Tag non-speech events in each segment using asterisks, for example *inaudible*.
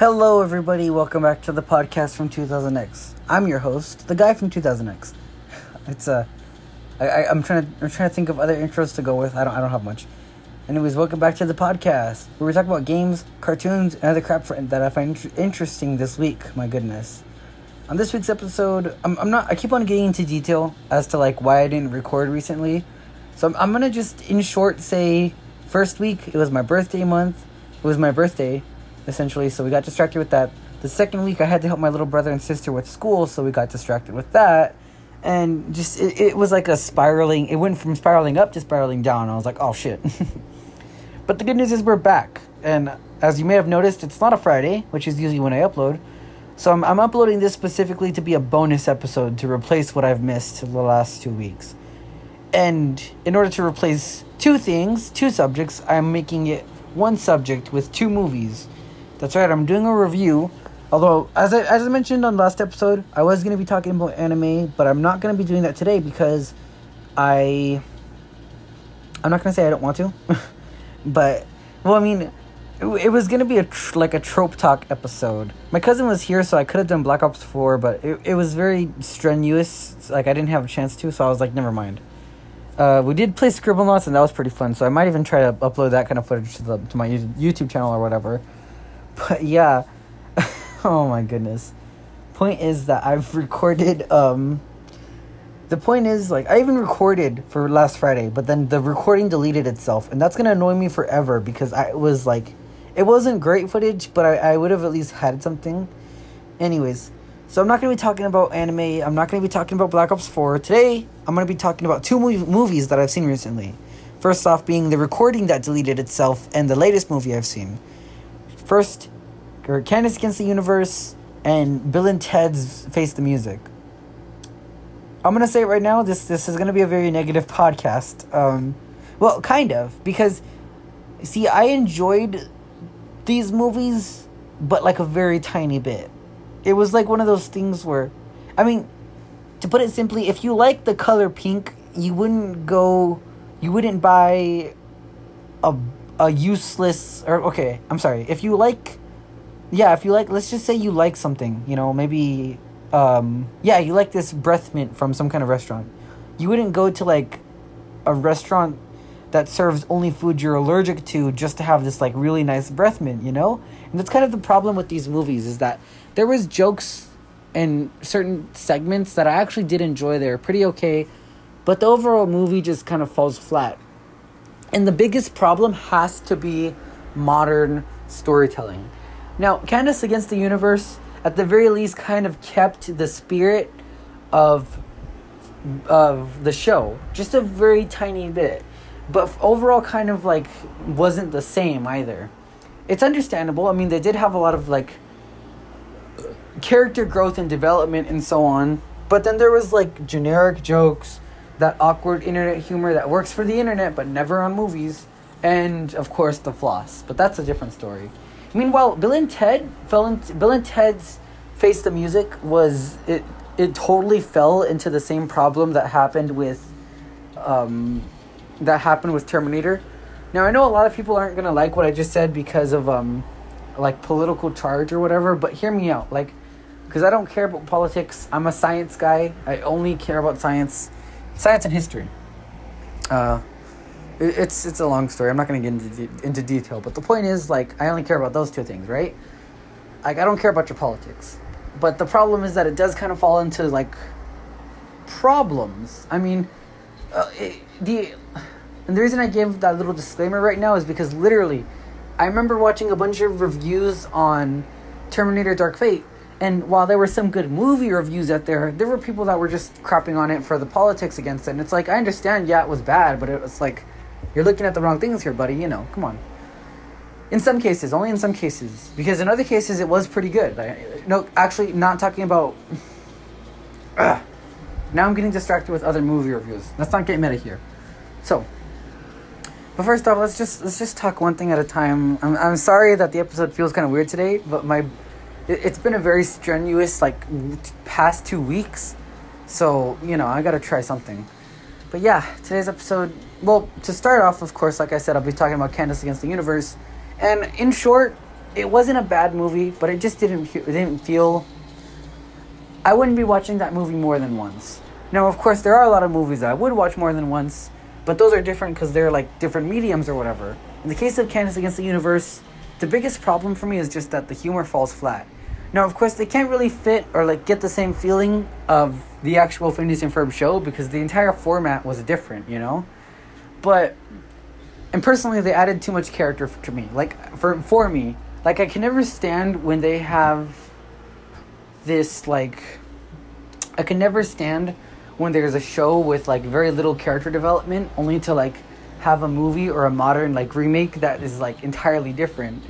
Hello, everybody. Welcome back to the podcast from 2000X. I'm your host, the guy from 2000X. It's a, I, I, I'm trying to, I'm trying to think of other intros to go with. I don't, I don't have much. Anyways, welcome back to the podcast where we talk about games, cartoons, and other crap for, that I find inter- interesting this week. My goodness. On this week's episode, I'm, I'm not. I keep on getting into detail as to like why I didn't record recently. So I'm, I'm gonna just, in short, say first week it was my birthday month. It was my birthday, essentially. So we got distracted with that. The second week I had to help my little brother and sister with school, so we got distracted with that. And just it, it was like a spiraling. It went from spiraling up to spiraling down. I was like, oh shit. *laughs* but the good news is we're back, and as you may have noticed, it's not a Friday, which is usually when I upload. So I'm, I'm uploading this specifically to be a bonus episode to replace what I've missed the last two weeks. And in order to replace two things, two subjects, I'm making it one subject with two movies. That's right, I'm doing a review. Although, as I, as I mentioned on last episode, I was going to be talking about anime, but I'm not going to be doing that today because I. I'm not going to say I don't want to. *laughs* but, well, I mean, it, it was going to be a tr- like a trope talk episode. My cousin was here, so I could have done Black Ops 4, but it, it was very strenuous. Like, I didn't have a chance to, so I was like, never mind. Uh, we did play Scribblenauts, and that was pretty fun. So I might even try to upload that kind of footage to the to my YouTube channel or whatever. But yeah, *laughs* oh my goodness. Point is that I've recorded. Um, the point is, like, I even recorded for last Friday, but then the recording deleted itself, and that's gonna annoy me forever because I was like, it wasn't great footage, but I, I would have at least had something. Anyways, so I'm not to be talking about anime. I'm not to be talking about Black Ops 4. Today, I'm to be talking about two movie- movies that I've seen recently. First off, being the recording that deleted itself and the latest movie I've seen. First, or Candace Against the Universe and Bill and Ted's Face the Music. I'm to say it right now, this, this is to be a very negative podcast. Um, well, kind of, because, see, I enjoyed these movies, but like a very tiny bit it was like one of those things where i mean to put it simply if you like the color pink you wouldn't go you wouldn't buy a a useless or okay i'm sorry if you like yeah if you like let's just say you like something you know maybe um yeah you like this breath mint from some kind of restaurant you wouldn't go to like a restaurant that serves only food you're allergic to just to have this like really nice breath mint you know and that's kind of the problem with these movies is that there was jokes and certain segments that I actually did enjoy. They were pretty okay, but the overall movie just kind of falls flat. And the biggest problem has to be modern storytelling. Now, Candace Against the Universe, at the very least, kind of kept the spirit of of the show, just a very tiny bit, but overall, kind of like wasn't the same either. It's understandable. I mean, they did have a lot of like character growth and development and so on. But then there was like generic jokes, that awkward internet humor that works for the internet but never on movies, and of course the floss. But that's a different story. Meanwhile, Bill and Ted fell Bill and Ted's Face the Music was it it totally fell into the same problem that happened with um that happened with Terminator. Now I know a lot of people aren't gonna like what I just said because of um like political charge or whatever, but hear me out. Like because I don't care about politics. I'm a science guy. I only care about science, science and history. Uh, it, it's it's a long story. I'm not gonna get into de- into detail, but the point is, like, I only care about those two things, right? Like, I don't care about your politics, but the problem is that it does kind of fall into like problems. I mean, uh, it, the and the reason I give that little disclaimer right now is because literally, I remember watching a bunch of reviews on Terminator Dark Fate and while there were some good movie reviews out there, there were people that were just crapping on it for the politics against it. And it's like, I understand, yeah, it was bad, but it was like, you're looking at the wrong things here, buddy. You know, come on. In some cases, only in some cases. Because in other cases, it was pretty good. I, no, actually, not talking about. *clears throat* Now I'm getting distracted with other movie reviews. Let's not get meta here. So, but first off, let's just let's just talk one thing at a time. I'm I'm sorry that the episode feels kind of weird today, but my it, has been a very strenuous like past two weeks so you know i gotta try something but yeah today's episode well to start off of course like i said i'll be talking about candace against the universe and in short it wasn't a bad movie, but it just didn't it didn't feel. I wouldn't be watching that movie more than once. Now, of course, there are a lot of movies that I would watch more than once, but those are different because they're like different mediums or whatever. In the case of Candace Against the Universe, the biggest problem for me is just that the humor falls flat. Now, of course, they can't really fit or like get the same feeling of the actual Phineas and Ferb show because the entire format was different, you know. But and personally, they added too much character to me. Like for for me, like I can never stand when they have this like. I can never stand when there's a show with like very little character development, only to like have a movie or a modern like remake that is like entirely different.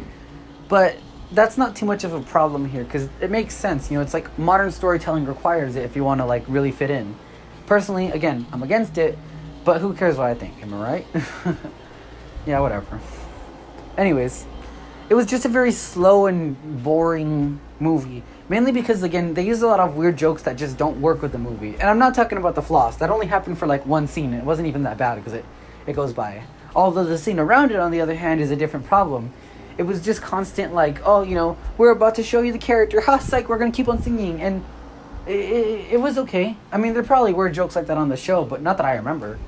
But that's not too much of a problem here because it makes sense. You know, it's like modern storytelling requires it if you want to like really fit in. Personally, again, I'm against it, but who cares what I think? Am I right? *laughs* yeah, whatever. Anyways, it was just a very slow and boring movie. Mainly because again, they use a lot of weird jokes that just don't work with the movie. And I'm not talking about the floss. That only happened for like one scene. It wasn't even that bad because it it goes by. Although the scene around it, on the other hand, is a different problem. It was just constant, like, oh, you know, we're about to show you the character. *laughs* Ha, psych, we're gonna keep on singing, and it, it, it was okay. I mean, there probably were jokes like that on the show, but not that I remember.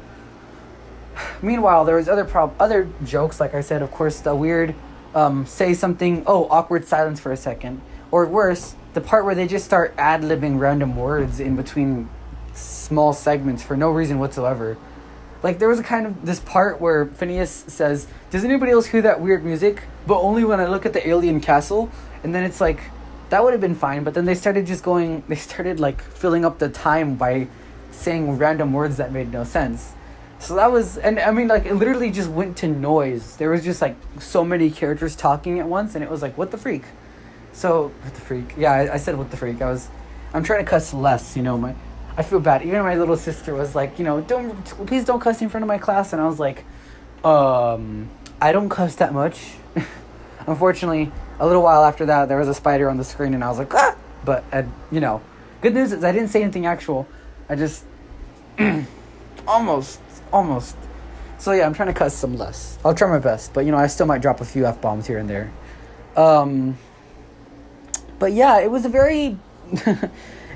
*sighs* Meanwhile, there was other prob- other jokes, like I said, of course, the weird um, say something, oh, awkward silence for a second, or worse, the part where they just start ad libbing random words in between small segments for no reason whatsoever. Like there was a kind of this part where Phineas says, "Does anybody else hear that weird music?" But only when I look at the alien castle, and then it's like that would have been fine. But then they started just going. *laughs* They started like filling up the time by saying random words that made no sense. So that was, and I mean, like it literally just went to noise. There was just like so many characters talking at once, and it was like, what the freak? So what the freak? Yeah, I, I said what the freak. I was, I'm trying to cuss less. You know, my I feel bad. Even my little sister was like, you know, don't please don't cuss in front of my class, and I was like, um, I don't cuss that much. *laughs* Unfortunately, a little while after that, there was a spider on the screen, and I was like, ah! But uh, you know, good news is I didn't say anything actual. I just *clears throat* almost, almost. So yeah, I'm trying to cuss some less. I'll try my best, but you know, I still might drop a few f bombs here and there. Um, but yeah, it was a very. *laughs*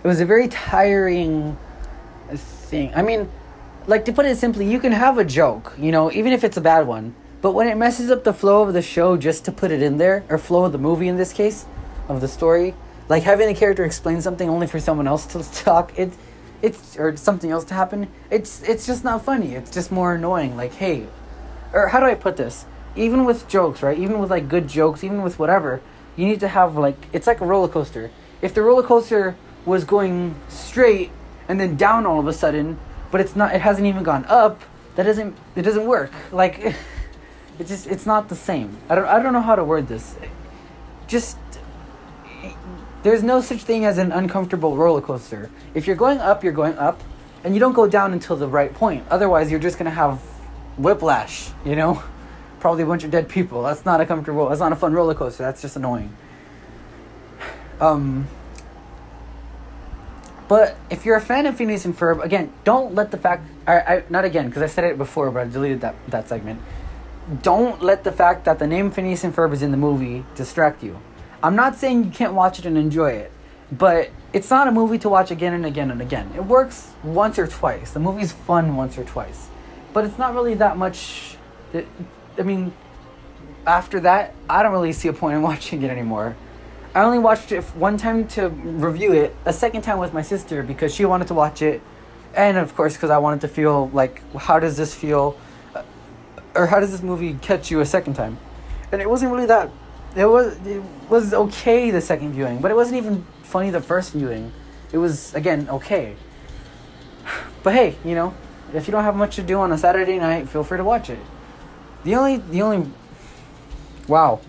it was a very tiring thing. I mean, like to put it simply, you can have a joke, you know, even if it's a bad one. But when it messes up the flow of the show just to put it in there, or flow of the movie in this case, of the story, like having a character explain something only for someone else to talk, it, it's or something else to happen. It's it's just not funny. It's just more annoying. Like, hey, or how do I put this? Even with jokes, right? Even with like good jokes, even with whatever, you need to have like it's like a roller coaster. If the roller coaster was going straight and then down all of a sudden, but it's not. It hasn't even gone up. That doesn't. It doesn't work. Like, *laughs* it just. It's not the same. I don't. I don't know how to word this. Just. There's no such thing as an uncomfortable roller coaster. If you're going up, you're going up, and you don't go down until the right point. Otherwise, you're just gonna have whiplash. You know, probably a bunch of dead people. That's not a comfortable. That's not a fun roller coaster. That's just annoying. Um. But if you're a fan of Phineas and Ferb, again, don't let the fact I, I not again because I said it before, but I deleted that that segment. Don't let the fact that the name Phineas and Ferb is in the movie distract you. I'm not saying you can't watch it and enjoy it, but it's not a movie to watch again and again and again. It works once or twice. The movie's fun once or twice, but it's not really that much. I mean, after that, I don't really see a point in *laughs* watching it anymore. I only watched it one time to review it, a second time with my sister because she wanted to watch it, and of course because I wanted to feel like how does this feel, uh, or how does this movie catch you a second time, and it wasn't really that. It was it was okay the second viewing, but it wasn't even funny the first viewing. It was again okay. But hey, you know, if you don't have much to do on a Saturday night, feel free to watch it. The only the only wow,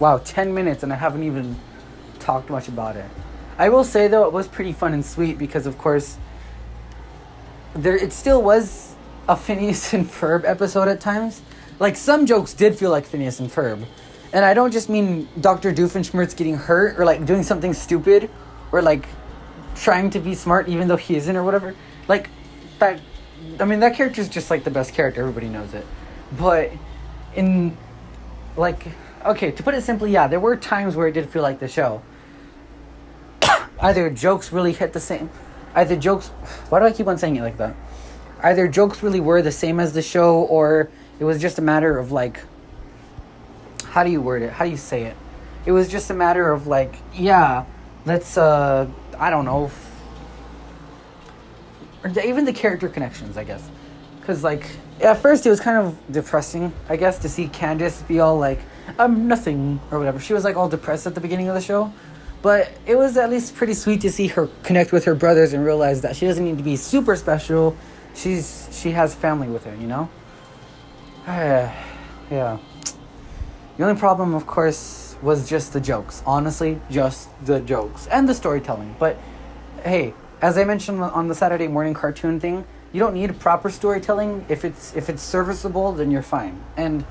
wow, ten minutes and I haven't even talked much about it. I will say though, it was pretty fun and sweet because, of course, there it still was a Phineas and Ferb episode at times. Like some jokes did feel like Phineas and Ferb, and I don't just mean Doctor Doofenshmirtz getting hurt or like doing something stupid or like trying to be smart even though he isn't or whatever. Like that. I mean, that character is just like the best character. Everybody knows it, but in like okay, to put it simply, yeah, there were times where it did feel like the show. Either jokes really hit the same. Either jokes. Why do I keep on saying it like that? Either jokes really were the same as the show, or it was just a matter of like. How do you word it? How do you say it? It was just a matter of like, yeah, let's, uh, I don't know. Or even the character connections, I guess. Because, like, at first it was kind of depressing, I guess, to see Candace be all like, I'm nothing, or whatever. She was, like, all depressed at the beginning of the show. But it was at least pretty sweet to see her connect with her brothers and realize that she doesn't need to be super special. She's she has family with her, you know. *sighs* yeah. The only problem, of course, was just the jokes. Honestly, just the jokes and the storytelling. But hey, as I mentioned on the Saturday morning cartoon thing, you don't need proper storytelling. If it's if it's serviceable, then you're fine. And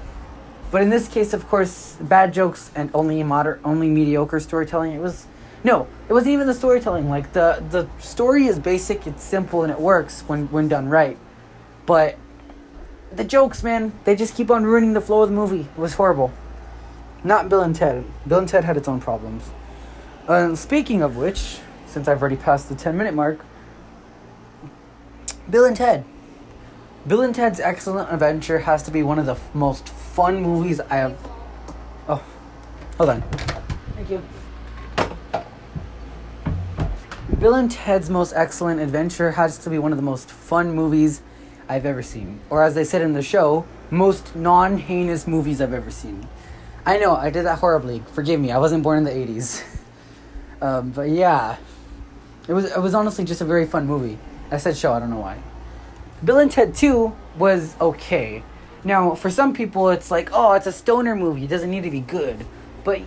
but in this case, of course, bad jokes and only moder- only mediocre storytelling. It was no, it wasn't even the storytelling. Like the the story is basic, it's simple, and it works when when done right. But the jokes, man, they just keep on ruining the flow of the movie. It was horrible. Not Bill and Ted. Bill and Ted had its own problems. And speaking of which, since I've already passed the 10 minute mark, Bill and Ted. Bill and Ted's Excellent Adventure has to be one of the f- most fun movies I have. Oh, hold on. Thank you. Bill and Ted's Most Excellent Adventure has to be one of the most fun movies I've ever seen. Or, as they said in the show, most non heinous movies I've ever seen. I know, I did that horribly. Forgive me, I wasn't born in the 80s. *laughs* um, but yeah, it was, it was honestly just a very fun movie. I said show, I don't know why. Bill and Ted 2 was okay. Now, for some people, it's like, oh, it's a stoner movie. It doesn't need to be good. But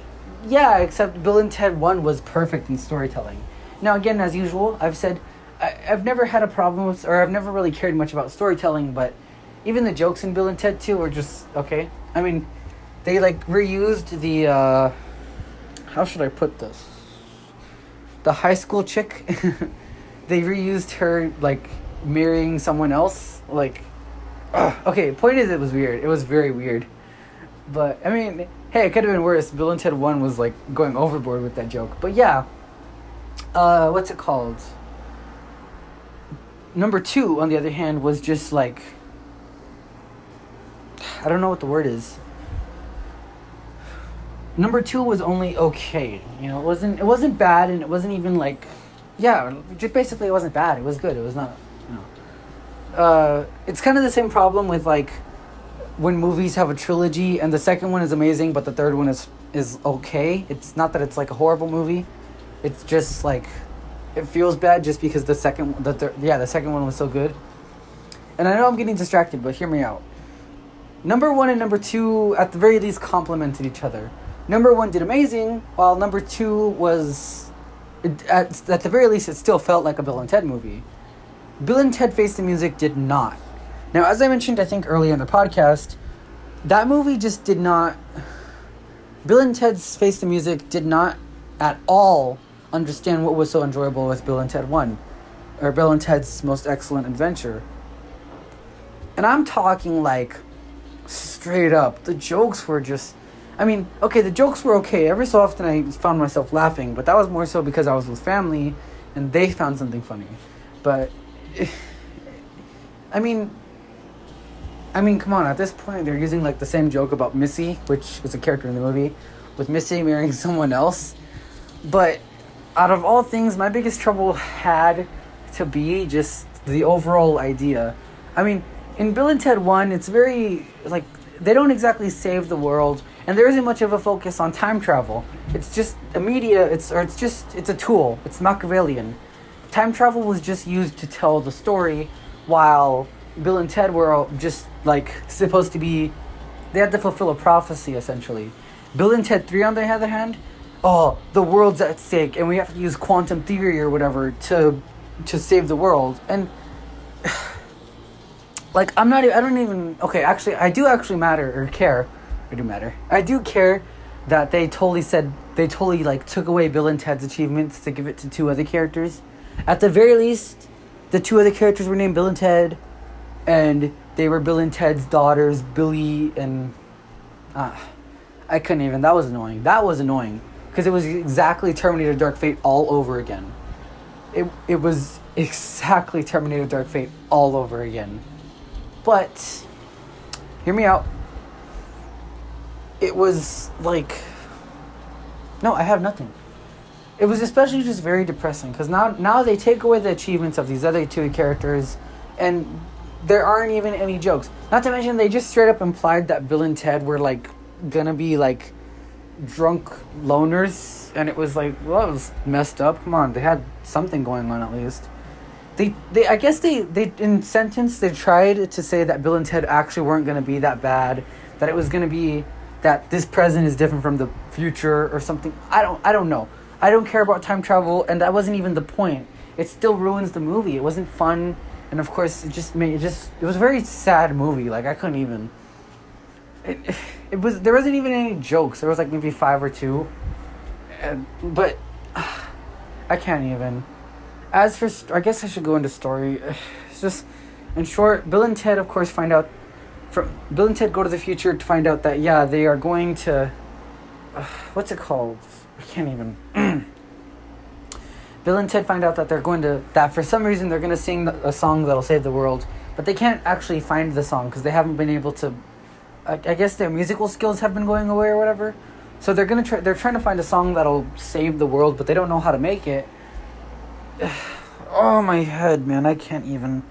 yeah, except Bill and Ted 1 was perfect in storytelling. Now, again, as usual, I've said I, I've never had a problem with, or I've never really cared much about storytelling, but even the jokes in Bill and Ted 2 were just okay. I mean, they like reused the, uh, how should I put this? The high school chick. *laughs* they reused her like marrying someone else. Like, okay. Point is, it was weird. It was very weird. But I mean, hey, it could have been worse. Bill and Ted One was like going overboard with that joke. But yeah, uh, what's it called? Number two, on the other hand, was just like I don't know what the word is. Number two was only okay. You know, it wasn't it wasn't bad, and it wasn't even like yeah, just basically it wasn't bad. It was good. It was not. Uh, it's kind of the same problem with like when movies have a trilogy and the second one is amazing, but the third one is is okay. It's not that it's like a horrible movie. It's just like it feels bad just because the second the third yeah the second one was so good. And I know I'm getting distracted, but hear me out. Number one and number two, at the very least, complemented each other. Number one did amazing, while number two was it, at, at the very least, it still felt like a Bill and Ted movie. Bill and Ted Face the Music did not. Now, as I mentioned, I think earlier in the podcast, that movie just did not. Bill and Ted's Face the Music did not at all understand what was so enjoyable with Bill and Ted 1, or Bill and Ted's Most Excellent Adventure. And I'm talking like straight up. The jokes were just I mean, okay, the jokes were okay. Every so often I found myself laughing, but that was more so because I was with family and they found something funny. But *sighs* I mean I mean, come on, at this point they're using like the same joke about Missy, which is a character in the movie, with Missy *laughs* marrying someone else. But out of all things, my biggest trouble had to be just the overall idea. I mean, in Bill and Ted 1, it's very like they don't exactly save the world and there isn't much of a focus on time travel. It's just a media. It's or it's just it's a tool. It's Machiavellian. Time travel was just used to tell the story, while Bill and Ted were just like *laughs* supposed to be. They had to fulfill a prophecy essentially. Bill and Ted Three, on the other hand, oh, the world's at stake, and we have to use quantum theory or whatever to to save the world. And *sighs* like, I'm not. I don't even. Okay, actually, I do actually matter or care I do matter. I do care that they totally said they totally like took away Bill and Ted's achievements to give it to two other characters. At the very least, the two other characters were named Bill and Ted, and they were Bill and Ted's daughters, Billy and. Uh, I couldn't even. That was annoying. That was annoying because it was exactly Terminator Dark Fate all over again. It it was exactly Terminator Dark Fate all over again. But hear me out. It was like no, I have nothing. It was especially just very depressing because now now they take away the achievements of these other two characters, and there aren't even any jokes. Not to mention they just straight up implied that Bill and Ted were like gonna be like drunk loners, and it was like well, it was messed up. Come on, they had something going on at least. They, they, I guess they, they in sentence they tried to say that Bill and Ted actually weren't gonna be that bad, that it was gonna be that this present is different from the future or something. I don't, I don't know. I don't care about time travel, and that wasn't even the point. It still ruins the movie. It wasn't fun, and of course, it just made it just. It was a very sad movie. Like I couldn't even. It, *sighs* it was there wasn't even any jokes. There was like maybe five or two, and, but *sighs* I can't even. As for, I guess I should go into story. *sighs* It's just, in short, Bill and Ted, of course, find out. From Bill and Ted go to the future to find out that yeah they are going to. Uh, what's it called? I can't even. *clears throat* Bill and Ted find out that they're going to that for some reason they're going to sing a song that'll save the world, but they can't actually find the song because they haven't been able to. I, I guess their musical skills have been going away or whatever. So they're gonna try. They're trying to find a song that'll save the world, but they don't know how to make it. *sighs* oh my head, man! I can't even.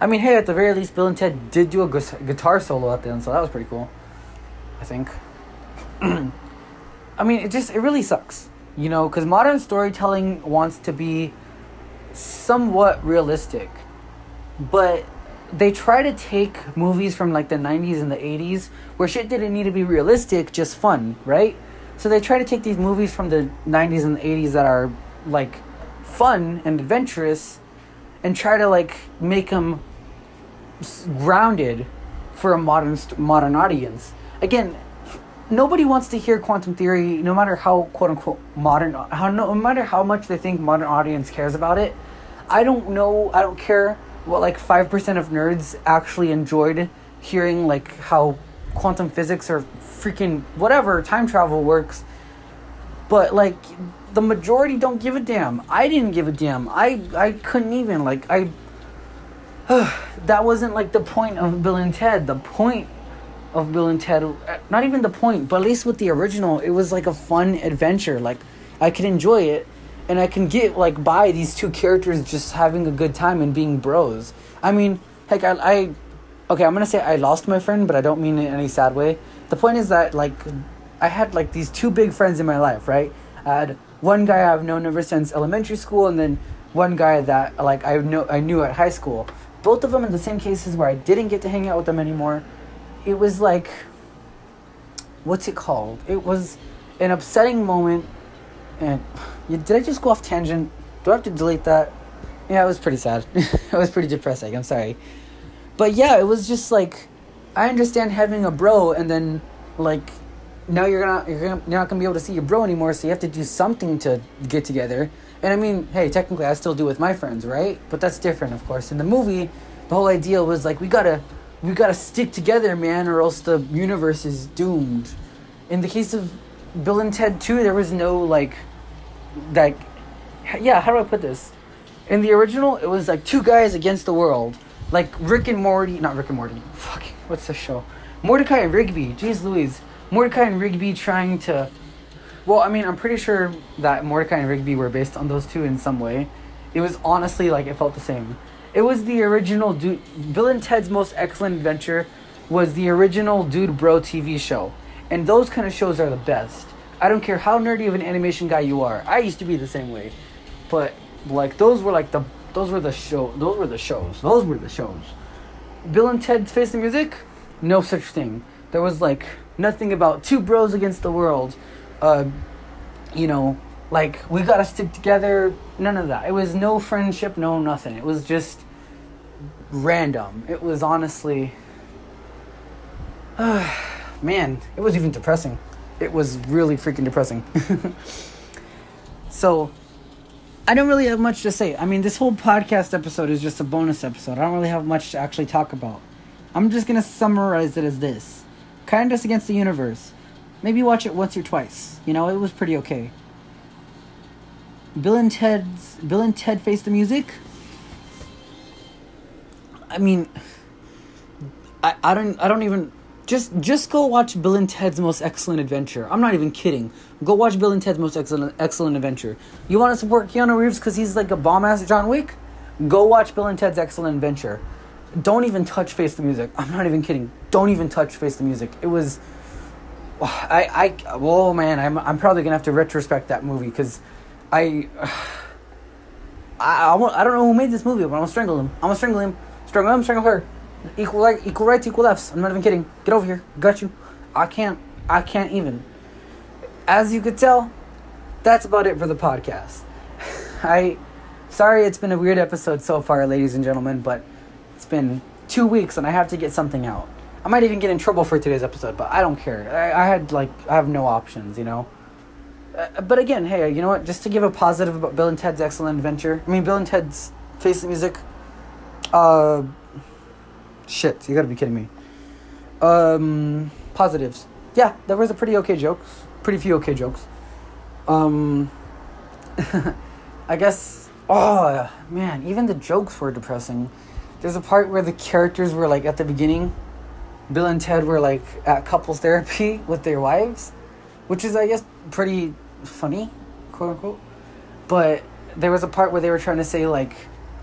I mean, hey, at the very least, Bill and Ted did do a gu- guitar solo at the end, so that was pretty cool. I think. *clears throat* I mean, it just it really sucks, you know, because modern storytelling wants to be somewhat realistic, but they try to take movies from like the 90s and the 80s where shit didn't need to be realistic, just fun, right? So they try to take these movies from the 90s and the 80s that are like fun and adventurous and try to like make them grounded for a modern modern audience. Again, nobody wants to hear quantum theory no matter how quote unquote modern how no, matter how much they think modern audience cares about it. I don't know, I don't care what like 5% of nerds actually enjoyed hearing like how quantum physics or freaking whatever time travel works. But like the majority don't give a damn. I didn't give a damn. I i couldn't even like i *sighs* that wasn't like the point of bill and ted. The point of bill and ted not even the point but at least with the original it was like a fun adventure like i could enjoy it and I can get like by these two characters just having a good time and being bros. I mean, like I, I okay, I'm gonna say I lost my friend, but I don't mean it in any sad way. The point is that like I had like these two big friends in my life, right? I had one guy I've known ever since elementary school, and then one guy that like I know I knew at high school. Both of them in the same cases where I didn't get to hang out with them anymore. It was like, what's it called? It was an upsetting moment and did I just go off tangent? Do I have to delete that? Yeah, it was pretty sad. *laughs* it was pretty depressing. I'm sorry. But yeah, it was just like I understand having a bro and then like now you're gonna you're gonna you're not gonna be able to see your bro anymore, so you have to do something to get together. And I mean, hey, technically I still do with my friends, right? But that's different, of course. In the movie, the whole idea was like we gotta we gotta stick together, man, or else the universe is doomed. In the case of Bill and Ted 2, there was no like like yeah how do i put this? In the original it was like two guys against the world. Like rick and morty not rick and morty fuck what's the show? Mordecai and rigby jeez louise. Mordecai and rigby trying to well i mean i'm pretty sure that mordecai and rigby were based on those two in some way. It was honestly like it felt the same it was the original dude bill and ted's most excellent adventure was the original dude bro tv show and those kind of shows are the best I don't care how nerdy of an animation guy you are. I used to be the same way, but like those were like the those were the show those were the shows those were the shows. Bill and Ted's Face the Music, no such thing. There was like nothing about two bros against the world. Uh, you know, like we gotta stick together. None of that. It was no friendship, no nothing. It was just random. It was honestly, uh, *sighs* man, it was even depressing it was really freaking depressing. *laughs* so, I don't really have much to say. I mean, this whole podcast episode is just a bonus episode. I don't really have much to actually talk about. I'm just gonna summarize it as this: Candace against the universe. maybe watch it once or twice. You know, it was pretty okay. Bill and Ted's Bill and Ted Face the Music. I mean, I, I don't I don't even just just go watch Bill and Ted's Most Excellent Adventure. I'm not even kidding. Go watch Bill and Ted's Most Excellent Excellent Adventure. You want to support Keanu Reeves because he's like a bomb ass John Wick? Go watch Bill and Ted's Excellent Adventure. Don't even touch Face the Music. I'm not even kidding. Don't even touch Face the Music. It was. *sighs* I I oh man, I'm I'm probably gonna have to retrospect that movie because I. I, I, I don't know who made this movie, but I'm gonna strangle him. I'm gonna strangle him. Strangle him, strangle her. Equal right, equal rights, equal lefts. I'm not even kidding. Get over here. Got you. I can't. I can't even. As you could tell, that's about it for the podcast. *laughs* I, sorry, it's been a weird episode so far, ladies and gentlemen, but it's been two weeks and I have to get something out. I might even get in trouble for today's episode, but I don't care. I, I had like I have no options, you know. Uh, but again, hey, you know what? Just to give a positive about Bill and Ted's Excellent Adventure. I mean, Bill and Ted's Face the Music. Uh, shit, you gotta be kidding me. Um, positives. Yeah, there was a pretty okay jokes. Pretty few okay jokes. Um, *laughs* I guess. Oh man, even the jokes were depressing. There's a part where the characters were like at the beginning. Bill and Ted were like at couples therapy *laughs* with their wives, which is I guess pretty funny, quote unquote. But there was a part where they were trying to say like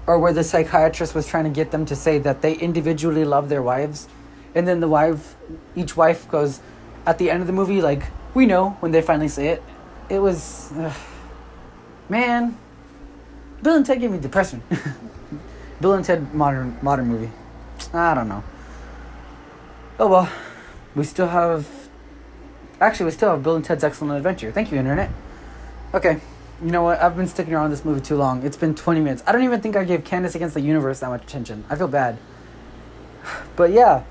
or where the psychiatrist was trying to get them to say that they individually love their wives. And then the wife each wife goes at the end of the movie like we know when they finally say it. It was man. Bill and ted gave me depression. *laughs* Bill and ted modern modern movie. I don't know. Oh well. We still have actually we still have bill and ted's excellent adventure thank you internet okay you know what? I've been sticking around this movie too long. It's been 20 minutes. I don't even think I gave Candace Against the Universe that much attention. I feel bad. *sighs* But yeah,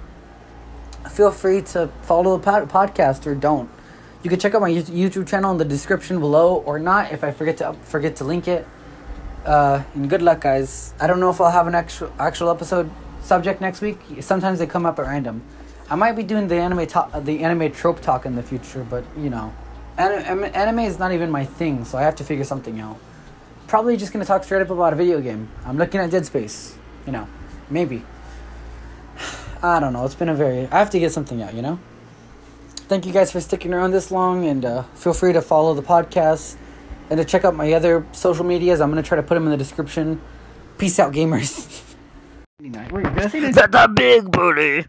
feel free to follow the pod- podcast or don't. You can check out my YouTube channel in the description below or not if I forget to forget to link it. Uh, and good luck, guys. I don't know if I'll have an actual actual episode subject next week. Sometimes they come up at random. I might be doing the anime talk, the anime trope talk in the future, but you know anime, anime is not even my thing, so I have to figure something out. Probably just gonna talk straight up about a video game. I'm looking at Dead Space. You know, maybe. *sighs* I don't know. It's been a very. I have to get something out. You know. Thank you guys for sticking around this long, and uh, feel free to follow the podcast and to check out my other social medias. I'm gonna try to put them in the description. Peace out, gamers. *laughs* That's a big booty.